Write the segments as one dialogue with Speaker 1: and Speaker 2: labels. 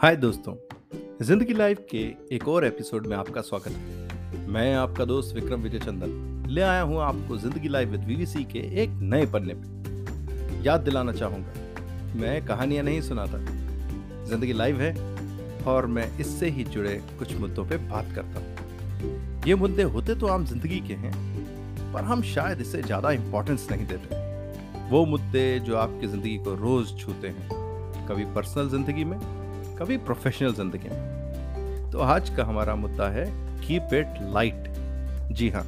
Speaker 1: हाय दोस्तों, ज़िंदगी लाइव के एक और एपिसोड में आपका स्वागत है। मैं आपका दोस्त विक्रम विजय चंदन ले आया हूँ आपको ज़िंदगी लाइव विद वीवीसी के एक नए पन्ने पे। याद दिलाना चाहूँगा, मैं कहानियाँ नहीं सुनाता, ज़िंदगी लाइव है और मैं इससे ही जुड़े कुछ मुद्दों पे बात करता हूँ। ये मुद्दे होते तो आम ज़िंदगी के हैं, पर हम शायद इसे ज़्यादा इंपॉर्टेंस नहीं देते। वो मुद्दे जो आपकी ज़िंदगी को रोज छूते हैं, कभी पर्सनल ज़िंदगी में कभी प्रोफेशनल ज़िंदगी में। तो आज का हमारा मुद्दा है कीप इट लाइट जी हाँ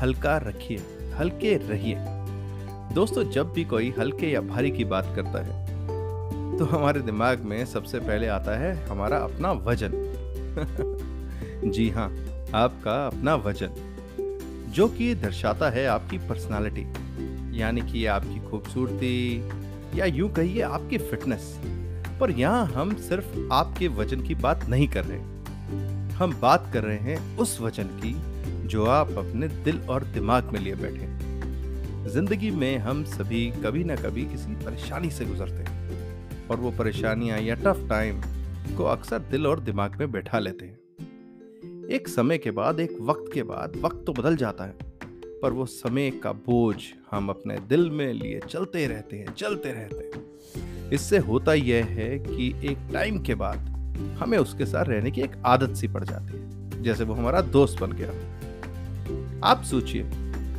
Speaker 1: हल्का रखिए, हल्के रहिए। दोस्तों, जब भी कोई हल्के या भारी की बात करता है तो हमारे दिमाग में सबसे पहले आता है हमारा अपना वज़न। जी हाँ आपका अपना वज़न, जो कि दर्शाता है आपकी पर्सनालिटी यानी कि आपकी खूबसूरती, या यूँ कहिए, आपकी फिटनेस पर यहाँ हम सिर्फ़ आपके वज़न की बात नहीं कर रहे। हम बात कर रहे हैं उस वज़न की जो आप अपने दिल और दिमाग में लिए बैठे ज़िंदगी में हम सभी कभी ना कभी किसी परेशानी से गुजरते हैं और वो परेशानियाँ या टफ टाइम को अक्सर दिल और दिमाग में बैठा लेते हैं। एक समय के बाद, एक वक्त के बाद, वक्त तो बदल जाता है, पर वो समय का बोझ हम अपने दिल में लिए चलते रहते हैं, चलते रहते हैं। इससे होता यह है कि एक टाइम के बाद हमें उसके साथ रहने की एक आदत सी पड़ जाती है, जैसे वो हमारा दोस्त बन गया। आप सोचिए,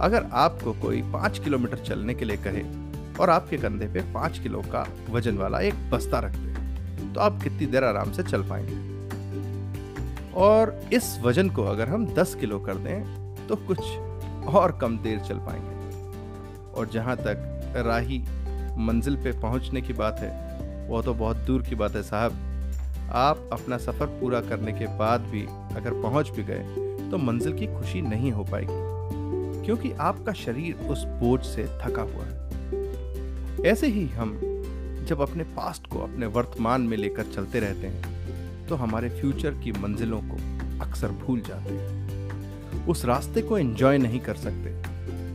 Speaker 1: अगर आपको कोई पाँच किलोमीटर चलने के लिए कहे और आपके कंधे पे पाँच किलो का वज़न वाला एक बस्ता रख दे तो आप कितनी देर आराम से चल पाएँगे। और इस वज़न को अगर हम दस किलो कर दें तो कुछ और कम देर चल पाएँगे। और जहाँ तक राही मंजिल पे पहुँचने की बात है। वो तो बहुत दूर की बात है, साहब। आप अपना सफ़र पूरा करने के बाद भी अगर पहुँच भी गए तो मंजिल की खुशी नहीं हो पाएगी, क्योंकि आपका शरीर उस बोझ से थका हुआ है। ऐसे ही हम जब अपने पास्ट को अपने वर्तमान में लेकर चलते रहते हैं तो हमारे फ्यूचर की मंजिलों को अक्सर भूल जाते हैं। उस रास्ते को एंजॉय नहीं कर सकते।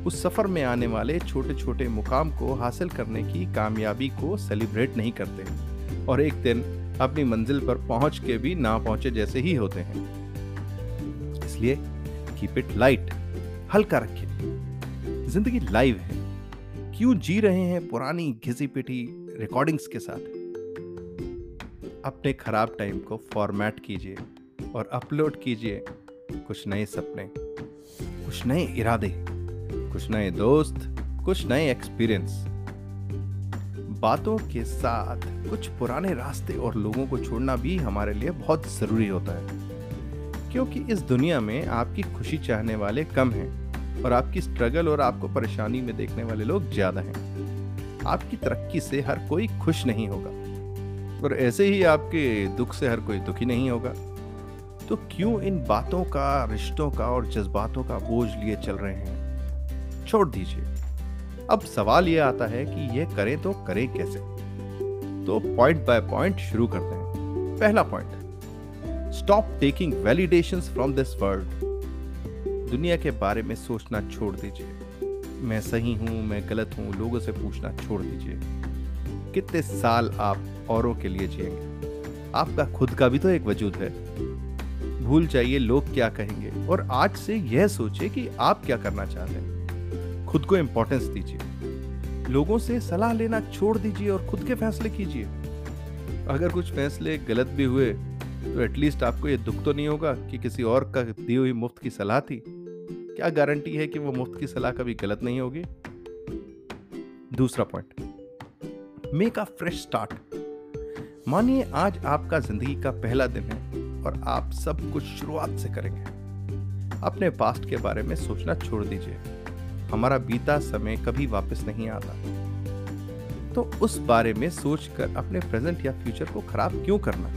Speaker 1: उस सफ़र में आने वाले छोटे छोटे मुकाम को हासिल करने की कामयाबी को सेलिब्रेट नहीं करते और एक दिन अपनी मंजिल पर पहुँच के भी ना पहुँचे जैसे ही होते हैं। इसलिए कीप इट लाइट हल्का रखिए ज़िंदगी लाइव है। क्यों जी रहे हैं पुरानी घिसी पिटी रिकॉर्डिंग्स के साथ? अपने खराब टाइम को फॉर्मेट कीजिए और अपलोड कीजिए कुछ नए सपने, कुछ नए इरादे। कुछ नए दोस्त, कुछ नए एक्सपीरियंस बातों के साथ कुछ पुराने रास्ते और लोगों को छोड़ना भी हमारे लिए बहुत ज़रूरी होता है। क्योंकि इस दुनिया में आपकी खुशी चाहने वाले कम हैं और आपकी स्ट्रगल और आपको परेशानी में देखने वाले लोग ज़्यादा हैं। आपकी तरक्की से हर कोई खुश नहीं होगा और ऐसे ही आपके दुख से हर कोई दुखी नहीं होगा। तो क्यों इन बातों का, रिश्तों का और जज्बातों का बोझ लिए चल रहे हैं? छोड़ दीजिए। अब सवाल यह आता है कि यह करें तो करें कैसे? तो पॉइंट बाय पॉइंट शुरू करते हैं। पहला point stop taking validation from this world दुनिया के बारे में सोचना छोड़ दीजिए। मैं सही हूँ, मैं गलत हूँ, लोगों से पूछना छोड़ दीजिए। कितने साल आप औरों के लिए जिएँगे? आपका खुद का भी तो एक वजूद है। भूल जाइए लोग क्या कहेंगे, और आज से यह सोचे कि आप क्या करना चाहते हैं। खुद को इंपॉर्टेंस दीजिए। लोगों से सलाह लेना छोड़ दीजिए और खुद के फैसले कीजिए। अगर कुछ फैसले गलत भी हुए तो एटलीस्ट आपको ये दुख तो नहीं होगा कि किसी और का दी हुई मुफ़्त की सलाह थी। क्या गारंटी है कि वो मुफ़्त की सलाह कभी गलत नहीं होगी? दूसरा point make a fresh start मानिए आज आपका ज़िंदगी का पहला दिन है और आप सब कुछ शुरुआत से करेंगे। अपने पास्ट के बारे में सोचना छोड़ दीजिए। हमारा बीता समय कभी वापस नहीं आता। तो उस बारे में सोचकर अपने प्रेजेंट या फ्यूचर को खराब क्यों करना?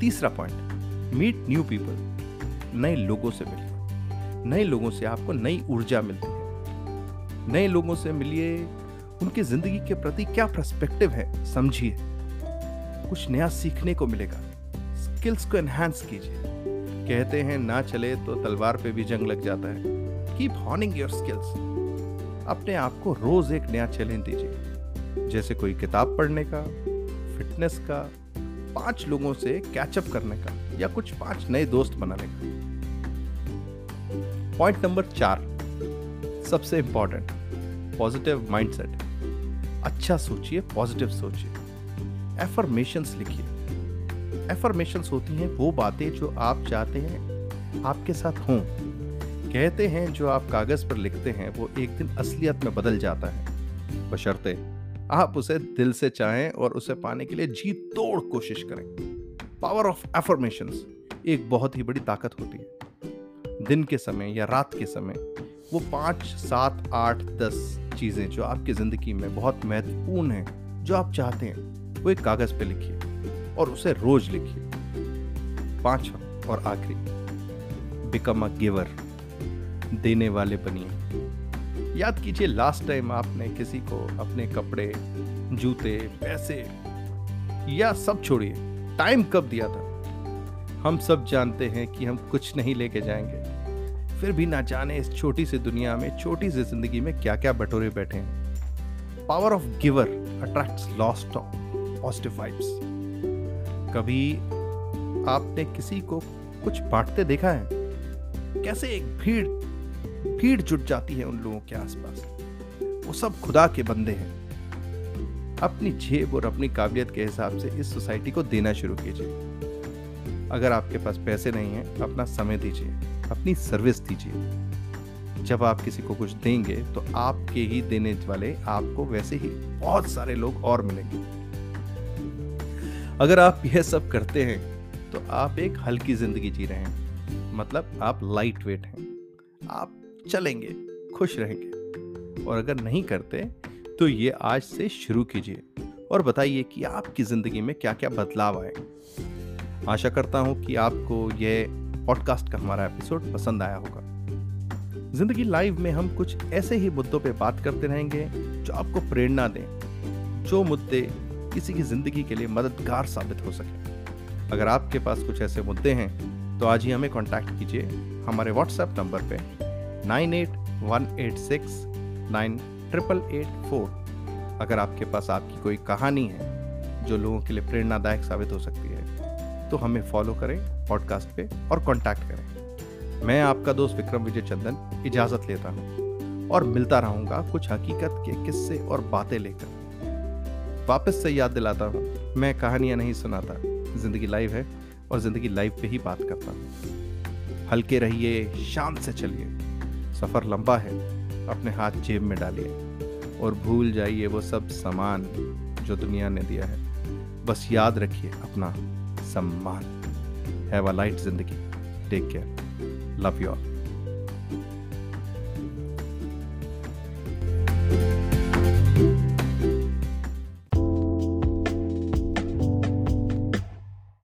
Speaker 1: तीसरा पॉइंट मीट न्यू पीपल नए लोगों से मिलिए नए लोगों से आपको नई ऊर्जा मिलती है। नए लोगों से मिलिए, उनकी ज़िंदगी के प्रति क्या प्रस्पेक्टिव है, समझिए। कुछ नया सीखने को मिलेगा। स्किल्स को एनहांस कीजिए। कहते हैं, ना चले तो तलवार पे भी जंग लग जाता है। कीप हॉर्निंग योर स्किल्स अपने आप को रोज एक नया चैलेंज दीजिए। जैसे कोई किताब पढ़ने का फिटनेस का, पाँच लोगों से कैचअप करने का, या कुछ पाँच नए दोस्त बनाने का। पॉइंट नंबर चार, सबसे इंपॉर्टेंट पॉजिटिव माइंडसेट अच्छा सोचिए पॉजिटिव सोचिए। एफर्मेशंस लिखिए। एफर्मेशंस होती हैं वो बातें जो आप चाहते हैं आपके साथ हों। कहते हैं, जो आप कागज़ पर लिखते हैं, वो एक दिन असलियत में बदल जाता है। बशर्ते, आप उसे दिल से चाहें और उसे पाने के लिए जी तोड़ कोशिश करें। पावर ऑफ़ एफर्मेशंस एक बहुत ही बड़ी ताकत होती है। दिन के समय या रात के समय, वो पाँच, सात, आठ, दस चीज़ें जो आपकी ज़िंदगी में बहुत महत्वपूर्ण हैं, जो आप चाहते हैं, वो एक कागज़ पे लिखिए और उसे रोज लिखिए। पांचवा और आखिरी बिकम अ गिवर देने वाले बनिए याद कीजिए लास्ट टाइम आपने किसी को अपने कपड़े, जूते, पैसे या सब छोड़िए। टाइम कब दिया था? हम सब जानते हैं कि हम कुछ नहीं लेके जाएँगे। फिर भी ना जाने इस छोटी सी दुनिया में, छोटी सी ज़िंदगी में क्या क्या बटोरे बैठे हैं। पावर ऑफ़ गिवर अट्रैक्ट्स लॉस्ट ऑफ़ पॉजिटिव वाइब्स कभी आपने किसी को कुछ बांटते देखा है? कैसे एक भीड़ भीड़ जुट जाती है उन लोगों के आसपास। वो सब खुदा के बंदे हैं। अपनी जेब और अपनी काबिलियत के हिसाब से इस सोसाइटी को देना शुरू कीजिए। अगर आपके पास पैसे नहीं है, अपना समय दीजिए, अपनी सर्विस दीजिए। जब आप किसी को कुछ देंगे तो आपके ही देने वाले आपको वैसे ही बहुत सारे लोग और मिलेंगे। अगर आप यह सब करते हैं तो आप एक हल्की ज़िंदगी जी रहे हैं। मतलब आप लाइट वेट हैं। आप चलेंगे, खुश रहेंगे। और अगर नहीं करते तो ये आज से शुरू कीजिए। और बताइए कि आपकी ज़िंदगी में क्या क्या बदलाव आए। आशा करता हूँ कि आपको यह पॉडकास्ट का हमारा एपिसोड पसंद आया होगा। ज़िंदगी लाइव में हम कुछ ऐसे ही मुद्दों पे बात करते रहेंगे, जो आपको प्रेरणा दें, जो मुद्दे किसी की ज़िंदगी के लिए मददगार साबित हो सके। अगर आपके पास कुछ ऐसे मुद्दे हैं तो आज ही हमें कांटेक्ट कीजिए। हमारे व्हाट्सएप नंबर पे nine eight one eight six nine triple eight four. अगर आपके पास आपकी कोई कहानी है, जो लोगों के लिए प्रेरणादायक साबित हो सकती है तो हमें फॉलो करें पॉडकास्ट पे और कांटेक्ट करें। मैं आपका दोस्त विक्रम विजय चंदन इजाज़त लेता हूँ और मिलता रहूँगा कुछ हकीकत के किस्से और बातें लेकर। वापस से याद दिलाता हूँ, मैं कहानियाँ नहीं सुनाता, ज़िंदगी लाइव है और ज़िंदगी लाइव पे ही बात करता हूँ। हल्के रहिए, शांत से चलिए। सफ़र लंबा है, अपने हाथ जेब में डालिए और भूल जाइए वो सब सामान जो दुनिया ने दिया है। बस याद रखिए अपना सम्मान। हैव अ लाइट ज़िंदगी। Take care love you all